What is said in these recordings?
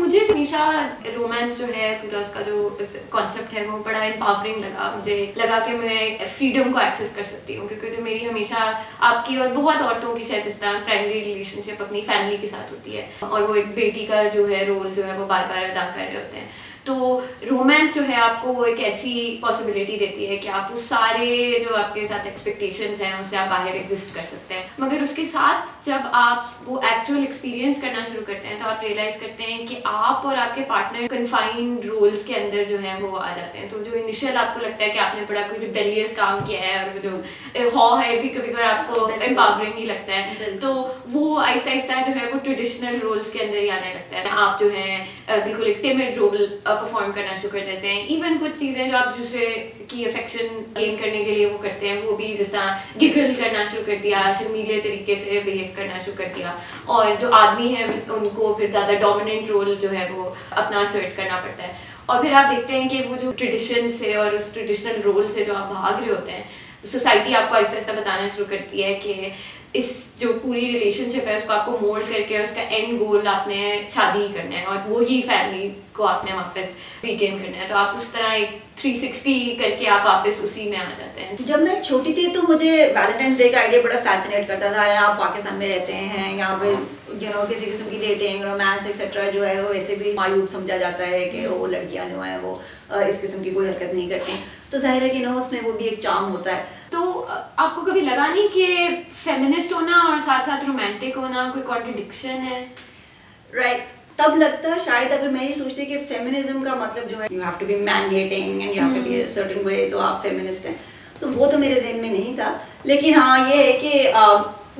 مجھے ہمیشہ رومانس جو ہے، پورا اس کا جو کانسیپٹ ہے، وہ بڑا امپاورنگ لگا۔ مجھے لگا کہ میں فریڈم کو ایکسیس کر سکتی ہوں، کیونکہ جو میری ہمیشہ آپ کی اور بہت عورتوں کی شاید اس طرح پرائمری ریلیشن شپ اپنی فیملی کے ساتھ ہوتی ہے۔ اور وہ ایک بیٹی کا جو ہے رول جو ہے، وہ بار بار ادا کر رہے ہوتے ہیں۔ تو رومانس جو ہے آپ کو وہ ایک ایسی پاسبلٹی دیتی ہے کہ آپ اس سارے جو آپ کے ساتھ ایکسپیکٹیشنز ہیں اسے آپ باہر ایگزسٹ کر سکتے ہیں۔ مگر اس کے ساتھ جب آپ وہ ایکچوئل ایکسپیرینس کرنا شروع کرتے ہیں تو آپ ریئلائز کرتے ہیں کہ آپ اور آپ کے پارٹنر کنفائنڈ رولس کے اندر جو ہیں وہ آ جاتے ہیں۔ تو جو انیشیل آپ کو لگتا ہے کہ آپ نے بڑا کوئی ریبیلیس کام کیا ہے اور جو ہا ہے بھی کبھی کبھار آپ کو امپاورنگ ہی لگتا ہے۔ تو وہ آہستہ آہستہ جو ہے وہ ٹریڈیشنل رولس کے اندر ہی آنے لگتا ہے۔ آپ جو ہے بالکل ایک ٹیمڈ رول پرفارم کرنا شروع کر دیتے ہیں ایون کچھ چیزیں جو آپ دوسرے کی افیکشن گین کرنے کے لیے وہ کرتے ہیں وہ بھی جس طرح گگل کرنا شروع کر دیا شرمیلے طریقے سے بہیو کرنا شروع کر دیا اور جو آدمی ہیں ان کو پھر زیادہ ڈومیننٹ رول جو ہے وہ اپنا سرٹ کرنا پڑتا ہے اور پھر آپ دیکھتے ہیں کہ وہ جو ٹریڈیشن سے اور اس ٹریڈیشنل رول سے جو آپ بھاگ رہے ہوتے ہیں سوسائٹی آپ کو آہستہ آہستہ بتانا شروع کرتی ہے کہ اس جو پوری ریلیشن شپ ہے، اس کو آپ کو مولڈ کر کے اس کا اینڈ گول آپ نے شادی کرنا ہے اور وہی فیملی کو آپ نے واپس ریگین کرنا ہے۔ تو آپ اس طرح ایک تھری سکسٹی کر کے آپ واپس اسی میں آ جاتے ہیں۔ جب میں چھوٹی تھی تو مجھے ویلنٹائنس ڈے کا آئیڈیا بڑا فیسنیٹ کرتا تھا یا آپ پاکستان میں رہتے ہیں یا پہ یو نو کسی قسم کی ڈیٹنگ رومانس ایکسیٹرا جو ہے وہ ویسے بھی معیوب سمجھا جاتا ہے کہ وہ لڑکیاں جو ہیں وہ اس قسم کی کوئی حرکت نہیں کرتی۔ تو ظاہر ہے کہ نا اس میں وہ بھی ایک چارم ہوتا ہے۔ تو آپ کو کبھی لگا نہیں کہ فیمنسٹ ہونا اور ساتھ ساتھ رومانٹک ہونا کوئی کانٹرڈکشن ہے؟ رائٹ تب لگتا شاید اگر میں یہ سوچتی کہ فیمنزم کا مطلب جو ہے you have to be man and you have to be certain way تو آپ فیمنسٹ ہیں۔ تو وہ تو میرے ذہن میں نہیں تھا۔ لیکن ہاں یہ ہے کہ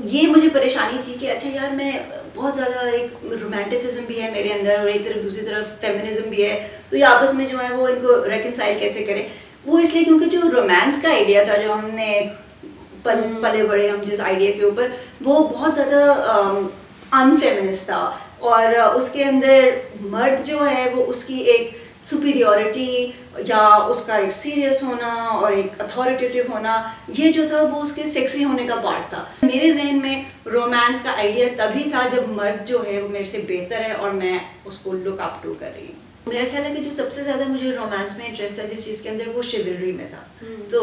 یہ مجھے پریشانی تھی کہ اچھا یار میں بہت زیادہ ایک رومانٹسزم بھی ہے میرے اندر اور ایک طرف دوسری طرف فیمنزم بھی ہے۔ تو یہ آپس میں جو ہے وہ ان کو ریکنسائل کیسے کریں؟ وہ اس لیے کیونکہ جو رومانس کا آئیڈیا تھا جو ہم نے پل پلے بڑے ہم جس آئیڈیا کے اوپر وہ بہت زیادہ انفیمنسٹ تھا۔ اور اس کے اندر مرد جو ہے وہ اس کی ایک سپیریورٹی یا اس کا ایک سیریس ہونا اور ایک اتھارٹیٹیو ہونا یہ جو تھا وہ اس کے سیکسی ہونے کا پارٹ تھا۔ میرے ذہن میں رومانس کا آئیڈیا تبھی تھا جب مرد جو ہے وہ میرے سے بہتر ہے اور میں اس کو لک اپ ٹو کر رہی ہوں۔ میرا خیال ہے کہ جو سب سے زیادہ مجھے رومانس میں انٹرسٹ تھا جس چیز کے اندر وہ شیولری میں تھا۔ تو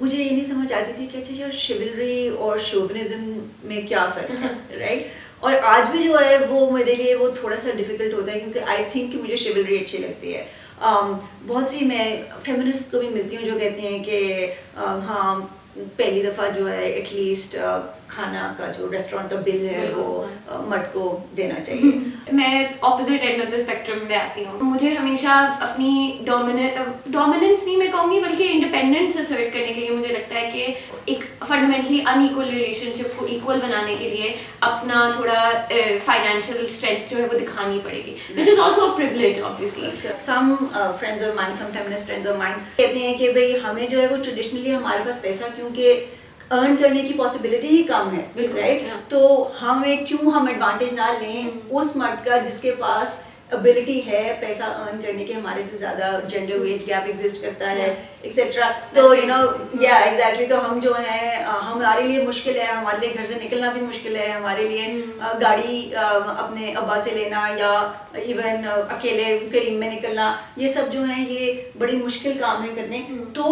مجھے یہ نہیں سمجھ آتی تھی کہ اچھا یار شیولری اور شوونزم میں کیا فرق ہے رائٹ اور آج بھی جو ہے وہ میرے لیے وہ تھوڑا سا ڈیفیکلٹ ہوتا ہے کیونکہ آئی تھنک کہ مجھے شیولری اچھی لگتی ہے۔ um, بہت سی میں فیمنسٹ کو بھی ملتی ہوں جو کہتی ہیں کہ uh, ہاں پہلی دفعہ جو ہے ایٹ لیسٹ کھانا کا جو ریسٹورینٹ کا بل ہے وہ مرد کو دینا چاہیے۔ میں opposite end of the spectrum میں آتی ہوں۔ مجھے ہمیشہ اپنی ڈومیننس نہیں میں کہوں گی بلکہ انڈیپینڈنس سرٹ کرنے کے لیے مجھے لگتا ہے کہ ایک fundamentally unequal relationship کو ایکول بنانے کے لیے اپنا تھوڑا فائنینشیل اسٹرینتھ جو ہے وہ دکھانی پڑے گی۔ Which is also privilege obviously some friends of mind some feminist friends of mind کہتے ہیں کہ بھائی ہمیں جو ہے وہ ٹریڈیشنلی ہمارے پاس پیسہ کیونکہ ارن کرنے کی پاسبلٹی ہی کم ہے رائٹ ہاں۔ تو ہمیں کیوں ہم ایڈوانٹیج نہ لیں ہاں۔ اس مرد کا جس کے پاس ابلٹی ہے پیسہ ارن کرنے کے ہمارے سے زیادہ جینڈر ویج گیپ ایگزٹ کرتا ہے ہاں۔ ایکسیٹرا تو یو نو یا ایگزیکٹلی تو ہم جو ہیں ہمارے لیے مشکل ہے ہمارے لیے گھر سے نکلنا بھی مشکل ہے ہمارے لیے گاڑی اپنے ابا سے لینا یا ایون اکیلے کریم میں نکلنا یہ سب جو ہیں یہ بڑی مشکل کام ہے کرنے۔ تو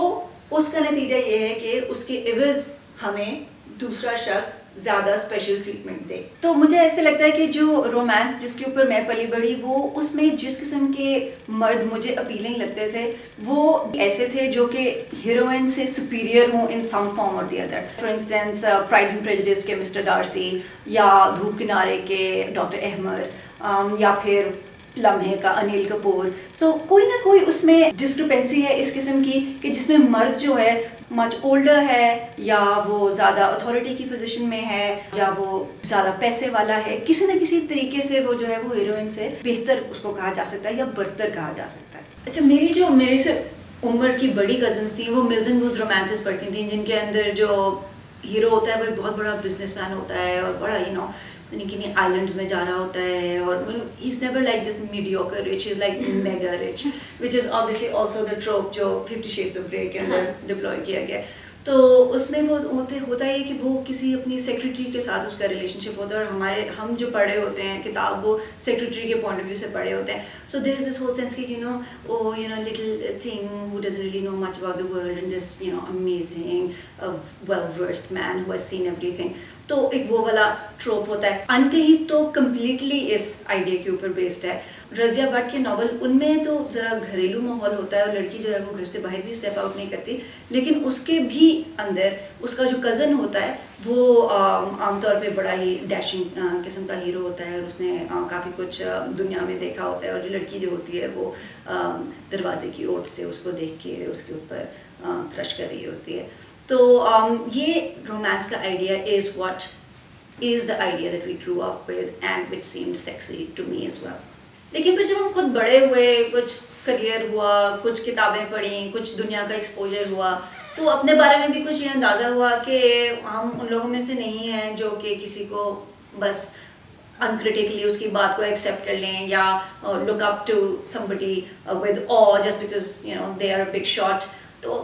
اس کا نتیجہ یہ ہے کہ اس کے عوض ہمیں دوسرا شخص زیادہ اسپیشل ٹریٹمنٹ دے۔ تو مجھے ایسے لگتا ہے کہ جو رومانس جس کے اوپر میں پلی بڑھی وہ اس میں جس قسم کے مرد مجھے اپیلنگ لگتے تھے وہ ایسے تھے جو کہ ہیروئن سے سپیریئر ہوں in some form or the other for instance Pride and Prejudice کے مسٹر ڈارسی یا دھوپ کنارے کے ڈاکٹر احمر um, یا پھر لمحے کا انل کپور۔ سو so, کوئی نہ کوئی اس میں ڈسکرپنسی ہے اس قسم کی کہ جس میں مرد جو ہے مچ اولڈر ہے یا وہ زیادہ اتھارٹی کی پوزیشن میں ہے یا وہ زیادہ پیسے والا ہے کسی نہ کسی طریقے سے وہ جو ہے وہ ہیروئن سے بہتر اس کو کہا جا سکتا ہے یا برتر کہا جا سکتا ہے۔ اچھا میری جو میرے سے عمر کی بڑی کزنس تھیں وہ ملز اینڈ ووز رومانسز پڑھتی تھیں جن کے اندر جو ہیرو ہوتا ہے وہ ایک بہت بڑا بزنس مین ہوتا ہے اور بڑا یو you نو know, یعنی کنہیں آئلینڈس میں جا رہا ہوتا ہے اور he is never like just mediocre rich is like mega rich which is obviously also the trope جو ففٹی شیڈس آف گرے کے اندر ڈپلوائے کیا گیا. تو اس میں وہ ہوتے ہوتا ہے کہ وہ کسی اپنی سیکریٹری کے ساتھ اس کا ریلیشن شپ ہوتا ہے اور ہمارے ہم جو پڑھے ہوتے ہیں کتاب وہ سیکریٹری کے پوائنٹ آف ویو سے پڑھے ہوتے ہیں. So there is this whole sense کہ you know oh you know little thing who does really know much about the world and this you know amazing well versed man who has seen everything تو ایک وہ والا troupe ہوتا ہے۔ ان تو completely اس idea کے اوپر بیسڈ ہے۔ رضیہ بٹ کے ناول ان میں تو ذرا گھریلو ماحول ہوتا ہے اور لڑکی جو ہے وہ گھر سے باہر بھی اسٹیپ آؤٹ نہیں کرتی۔ لیکن اس کے بھی اندر اس کا جو کزن ہوتا ہے، وہ عام طور پہ بڑا ہی ڈیشنگ قسم کا ہیرو ہوتا ہے اور اس نے کافی کچھ دنیا میں دیکھا ہوتا ہے اور جو لڑکی جو ہوتی ہے وہ دروازے کی اوٹ سے اس کو دیکھ کے اس کے اوپر کرش کر رہی ہوتی ہے۔ تو um, یہ رومانس کا idea is what is the idea that we grow up with and which seem sexy to me is well لیکن پھر جب ہم خود بڑے ہوئے، کچھ کریئر ہوا، کچھ کتابیں پڑھیں، کچھ دنیا کا ایکسپوجر ہوا، تو اپنے بارے میں بھی کچھ یہ اندازہ ہوا کہ ہم ان لوگوں میں سے نہیں ہیں جو کہ کسی کو بس انکریٹکلی اس کی بات کو ایکسیپٹ کر لیں یا look up to somebody with oh just because you know they are big shot تو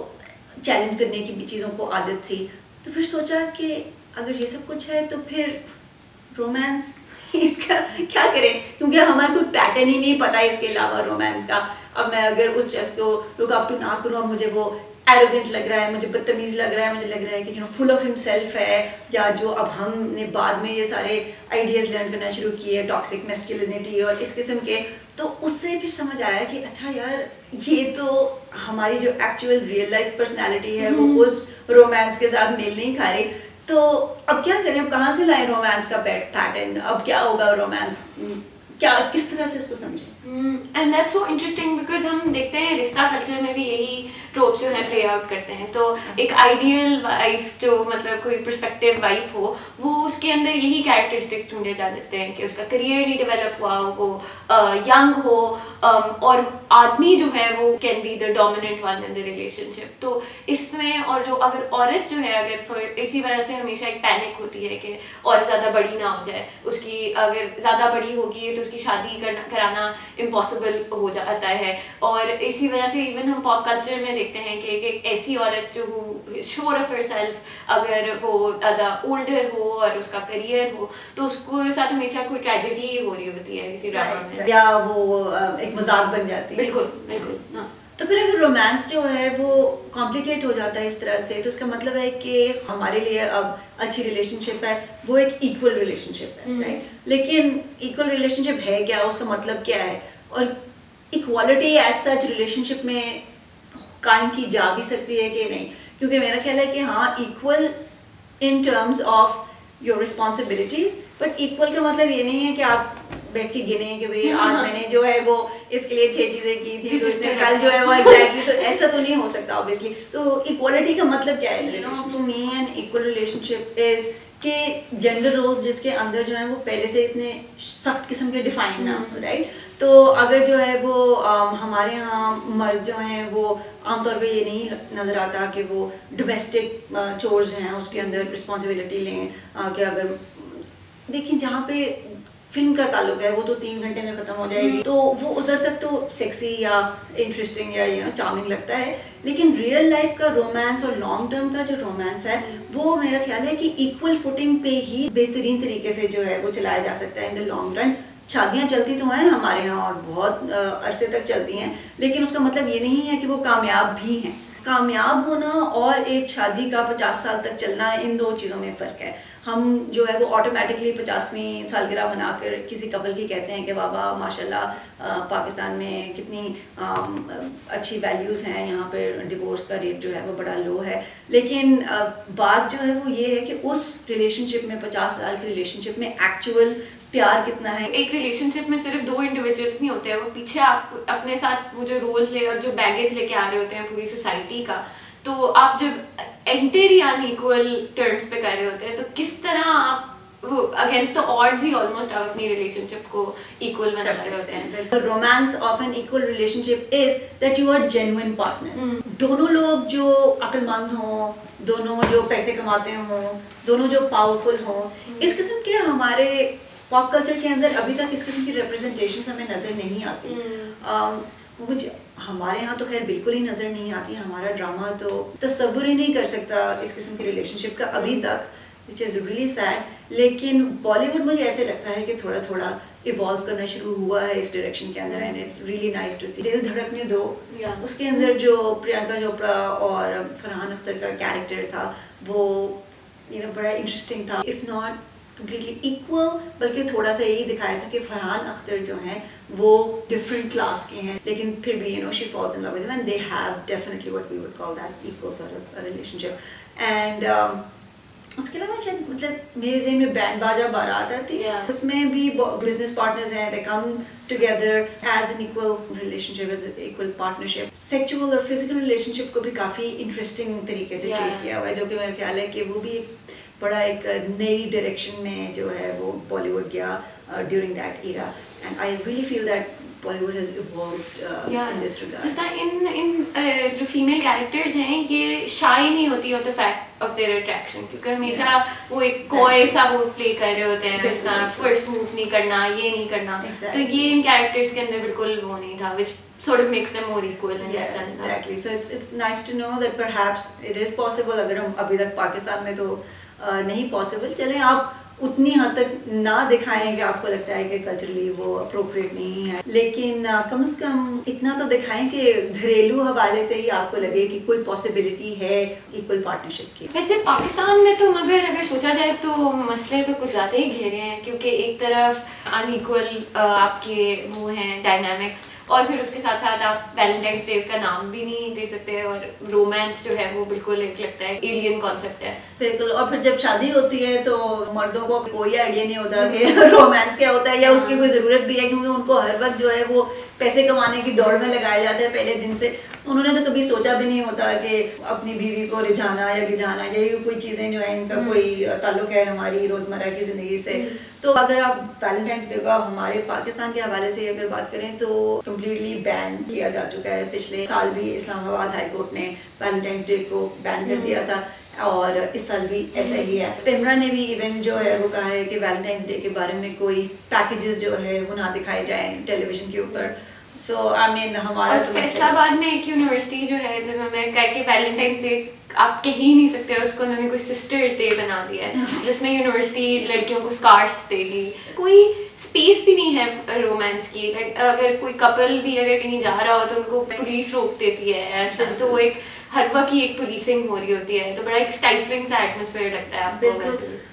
چیلنج کرنے کی بھی چیزوں کو عادت تھی۔ تو پھر سوچا کہ اگر یہ سب کچھ ہے تو پھر رومانس اس کا کیا کریں؟ کیونکہ ہمارا کوئی پیٹرن ہی نہیں پتا اس کے علاوہ رومانس کا۔ اب میں اگر اس شخص کو لک اپ ٹو نہ کروں، اب مجھے وہ ایروگنٹ لگ رہا ہے، مجھے بدتمیز لگ رہا ہے، مجھے لگ رہا ہے کہ you know full of himself ہے۔ یا جو اب ہم نے بعد میں یہ سارے آئیڈیاز لرن کرنا شروع کیے ٹاکسک میسکلینٹی اور اس قسم کے۔ تو اس سے پھر سمجھ آیا کہ اچھا یار یہ تو ہماری جو ایکچوئل ریئل لائف پرسنالٹی ہے وہ اس رومانس کے ساتھ میل نہیں کھا رہی۔ تو اب کیا کریں؟ اب کہاں سے لائیں رومانس کا پیٹرن اب کیا ہوگا رومانس کیا کس طرح سے اس کو سمجھیں؟ And that so interesting because ہم دیکھتے ہیں رشتہ کلچر میں بھی یہی ٹروپس جو ہے پلے آؤٹ کرتے ہیں تو ایک آئیڈیل وائف جو مطلب کوئی پرسپیکٹیو وائف ہو وہ اس کے اندر یہی کیریکٹرسٹکس ڈھونڈے جا دیتے ہیں کہ اس کا کریئر نہیں ڈیولپ ہوا ہو ینگ ہو اور آدمی جو ہے وہ can be the dominant one in the relationship تو اس میں اور جو اگر عورت جو ہے اگر اسی وجہ سے ہمیشہ ایک پینک ہوتی ہے کہ عورت زیادہ بڑی نہ ہو جائے اس کی اگر زیادہ بڑی ہوگی تو اس کی شادی کرانا امپاسبل ہو جاتا ہے۔ اور اسی وجہ سے ایون ہم پاپ کلچر میں دیکھتے ہیں کہ ایک ایسی عورت جو شور آف ہر سیلف اگر وہ زیادہ اولڈر ہو اور اس کا کریئر ہو تو اس کو ساتھ ہمیشہ کوئی ٹریجڈی ہو رہی ہوتی ہے کسی ڈرامہ میں۔ یا وہ ایک مذاق بن جاتی ہے۔ بالکل بالکل ہاں۔ تو پھر اگر رومانس جو ہے وہ کمپلیکیٹ ہو جاتا ہے اس طرح سے تو اس کا مطلب ہے کہ ہمارے لیے اب اچھی ریلیشن شپ ہے وہ ایک ایکول ریلیشن شپ ہے رائٹ لیکن ایکول ریلیشن شپ ہے کیا؟ اس کا مطلب کیا ہے؟ اور equality as such relationship میں قائم کی جا بھی سکتی ہے کہ نہیں؟ کیونکہ میرا خیال ہے کہ ہاں equal in terms of your responsibilities but equal کا مطلب یہ نہیں ہے کہ آپ بیٹھ کے گنے کہ بھائی آج میں نے جو ہے وہ اس کے لیے چھ چیزیں کی تھی تو اس نے کل جو ہے وہ ایگزیکٹلی تو ایسا تو نہیں ہو سکتا اوبیسلی تو ایکوالٹی کا مطلب کیا ہے؟ For me and equal relationship is کہ جینڈر رولس جس کے اندر جو ہیں وہ پہلے سے اتنے سخت قسم کے ڈیفائن نہ رائٹ تو اگر جو ہے وہ ہمارے یہاں مرد جو ہیں وہ عام طور پہ یہ نہیں نظر آتا کہ وہ ڈومیسٹک چورز جو ہیں اس کے اندر رسپانسبلٹی لیں کہ اگر دیکھیں جہاں پہ فلم کا تعلق ہے وہ تو تین گھنٹے میں ختم ہو جائے گی۔ تو وہ ادھر تک تو سیکسی یا انٹرسٹنگ یا یو نو چارمنگ لگتا ہے۔ لیکن ریئل لائف کا رومانس اور لانگ ٹرم کا جو رومانس ہے وہ میرا خیال ہے کہ ایکول فوٹنگ پہ ہی بہترین طریقے سے جو ہے وہ چلایا جا سکتا ہے ان دا لانگ رن شادیاں چلتی تو ہیں ہمارے یہاں اور بہت عرصے تک چلتی ہیں لیکن اس کا مطلب یہ نہیں ہے کہ وہ کامیاب بھی ہیں۔ کامیاب ہونا اور ایک شادی کا پچاس سال تک چلنا، ان دو چیزوں میں فرق ہے۔ ہم جو ہے وہ آٹومیٹکلی پچاسویں سالگرہ بنا کر کسی کپل کی کہتے ہیں کہ بابا ماشاء اللہ پاکستان میں کتنی اچھی ویلیوز ہیں، یہاں پہ ڈیورس کا ریٹ جو ہے وہ بڑا لو ہے۔ لیکن بات جو ہے وہ یہ ہے کہ اس ریلیشن شپ میں، پچاس سال کی ریلیشن شپ میں ایکچوئل پیار کتنا ہے ایک ریلیشن شپ میں صرف دو انڈیویجولس نہیں ہوتے ہیں وہ پیچھے آپ اپنے ساتھ وہ جو رولز لے اور جو بیگیج لے کے آ رہے ہوتے ہیں پوری سوسائٹی کا تو آپ جب انٹیری ان ایکول ٹرمس پہ کر رہے ہوتے ہیں تو کس طرح آپ آرڈز ہی آپ اپنی ریلیشن شپ کو ایکول بنا رہے ہوتے ہیں romance of equal relationship you are partner دونوں لوگ جو عقل مند ہوں دونوں جو پیسے کماتے ہوں دونوں جو پاورفل ہوں اس قسم کے ہمارے پاپ کلچر کے اندر ابھی تک اس قسم کی ریپرزنٹیشنز ہمیں نظر نہیں آتی. مجھے ہمارے ہاں تو خیر بالکل ہی نظر نہیں آتی ہمارا ڈرامہ تو تصور ہی نہیں کر سکتا اس قسم کی ریلیشن شپ کا ابھی تک وچ از ریلی سیڈ لیکن بالی ووڈ مجھے ایسے لگتا ہے کہ تھوڑا تھوڑا ایوالو کرنا شروع ہوا ہے اس ڈائریکشن کے اندر and it's really nice to see دل دھڑکنے دو۔ اس کے اندر جو پرینکا چوپڑا اور فرحان اختر کا کیریکٹر تھا وہ بڑا انٹرسٹنگ تھا۔ اف ناٹ کمپلیٹلی ایکول بلکہ تھوڑا سا یہی دکھایا تھا کہ فرحان اختر جو ہیں وہ ڈفرینٹ کلاس کے ہیں لیکن پھر بھی you know she falls in love with and they have definitely what we would call that equal sort of relationship and اس کے علاوہ شاید مطلب میرے ذہن میں بینڈ باجا بارات آتی ہے۔ اس میں بھی بزنس پارٹنرز ہیں they come together as an equal relationship as equal partnership sexual اور فزیکل ریلیشن شپ کو بھی کافی انٹرسٹنگ طریقے سے ٹریٹ کیا ہوا ہے جو کہ میرا خیال ہے کہ وہ بھی ایک بڑا ایک نئی ڈائریکشن میں جو ہے وہ بالی ووڈ گیا during that era and I really feel that Bollywood has جو فیمیل کیریکٹرز ہیں یہ شائی نہیں ہوتی of the fact of their attraction کیونکہ ہمیشہ وہ ایک کوئے سا وہ پلے کر رہے ہوتے ہیں جس طرح فرسٹ موو نہیں کرنا یہ نہیں کرنا. تو یہ ان کیریکٹرز کے اندر بالکل وہ نہیں تھا وچ sort of makes them more equal in yes, that sense. Exactly. So it's it's nice to know that اگر ہم ابھی تک پاکستان میں تو نہیں پاسبل چلیں، آپ اتنی حد تک نہ دکھائیں کہ آپ کو لگتا ہے کہ کلچرلی وہ اپروپریٹ نہیں ہے۔ لیکن کم از کم اتنا تو دکھائیں کہ گھریلو حوالے سے ہی آپ کو لگے کہ کوئی پاسبلٹی ہے ایکول پارٹنرشپ کی ویسے پاکستان میں تو مگر اگر سوچا جائے تو مسئلے تو کچھ زیادہ ہی گھیرے ہیں، کیونکہ ایک طرف ان ایکول آپ کے وہ ہیں ڈائنامکس اور پھر اس کے ساتھ ساتھ آپ ویلنٹائنس ڈے کا نام بھی نہیں دے سکتے اور رومانس جو ہے وہ بالکل ایک لگتا ہے ایلین کانسیپٹ ہے۔ بالکل اور پھر جب شادی ہوتی ہے تو مردوں کو کوئی آئیڈیا نہیں ہوتا کہ رومانس کیا ہوتا ہے یا اس کی ہاں۔ کوئی ضرورت بھی ہے کیونکہ ان کو ہر وقت جو ہے وہ پیسے کمانے کی دوڑ میں لگایا جاتا ہے پہلے دن سے۔ انہوں نے تو کبھی سوچا بھی نہیں ہوتا کہ اپنی بیوی کو رجھانا یا گجانا یہ کوئی چیزیں جو ہیں ان کا کوئی تعلق ہے ہماری روزمرہ کی زندگی سے۔ تو اگر آپ ویلنٹائنس ڈے کا ہمارے پاکستان کے حوالے سے اگر بات کریں تو کمپلیٹلی بین کیا جا چکا ہے۔ پچھلے سال بھی اسلام آباد ہائی کورٹ نے ویلنٹائنس ڈے کو بین کر دیا تھا اور اس سال بھی ایسا ہی ہے۔ پیمرا نے بھی ایون جو ہے وہ کہا ہے کہ ویلنٹائنس ڈے کے بارے میں کوئی پیکیجز جو ہے وہ نہ دکھائے جائیں ٹیلی ویژن کے اوپر۔ سو آئی مین ہمارا فیصلہ آباد میں ایک یونیورسٹی جو ہے جب ہمیں کہہ کے ویلنٹائنس ڈے آپ کہہ ہی نہیں سکتے اس کو انہوں نے کوئی سسٹرز ڈے بنا دیا ہے جس میں یونیورسٹی لڑکیوں کو اسکارس دے گی کوئی اسپیس بھی نہیں ہے رومانس کی۔ لائک اگر کوئی کپل بھی اگر کہیں جا رہا ہو تو ان کو پولیس روک دیتی ہے۔ تو وہ ایک ہر وقت ہی ایک پولیسنگ ہو رہی ہوتی ہے۔ تو بڑا ایک اسٹائفلنگ سا ایٹموسفیئر لگتا ہے آپ کو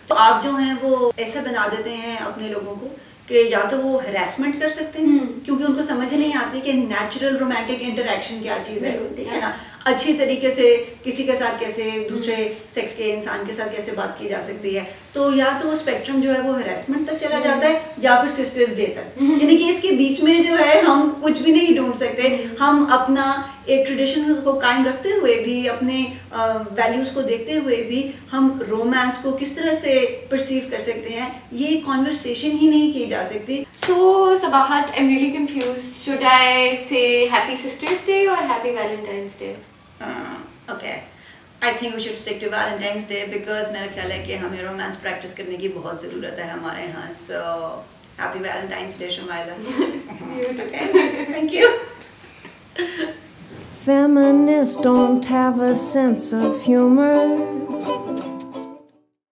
تو آپ جو ہیں وہ ایسا بنا دیتے ہیں اپنے لوگوں کو؟ کہ یا تو وہ ہراسمنٹ کر سکتے ہیں کیونکہ ان کو سمجھ نہیں آتی کہ نیچرل رومانٹک انٹریکشن کیا چیز ہے ہے نا؟ اچھی طریقے سے کسی کے ساتھ کیسے دوسرے سیکس کے انسان کے ساتھ کیسے بات کی جا سکتی ہے۔ تو یا تو وہ اسپیکٹرم جو ہے وہ ہراسمنٹ تک چلا جاتا ہے یا پھر سسٹرز ڈے تک۔ یعنی کہ اس کے بیچ میں جو ہے ہم کچھ بھی نہیں ڈھونڈ سکتے۔ ہم اپنا ایک ٹریڈیشن کو قائم رکھتے ہوئے بھی اپنے ویلیوز کو دیکھتے ہوئے بھی ہم رومانس کو کس طرح سے پرسیو کر سکتے ہیں یہ کانورسیشن ہی نہیں کی جا سکتی۔ So Sabahat am really confused should I say happy sisters day اور happy Valentine's day okay I think we should stick to Valentine's day because میرا خیال ہے کہ ہمیں رومانس پریکٹس کرنے کی بہت ضرورت ہے ہمارے یہاں so happy Valentine's day Shumaila thank you Feminists don't have a sense of humor.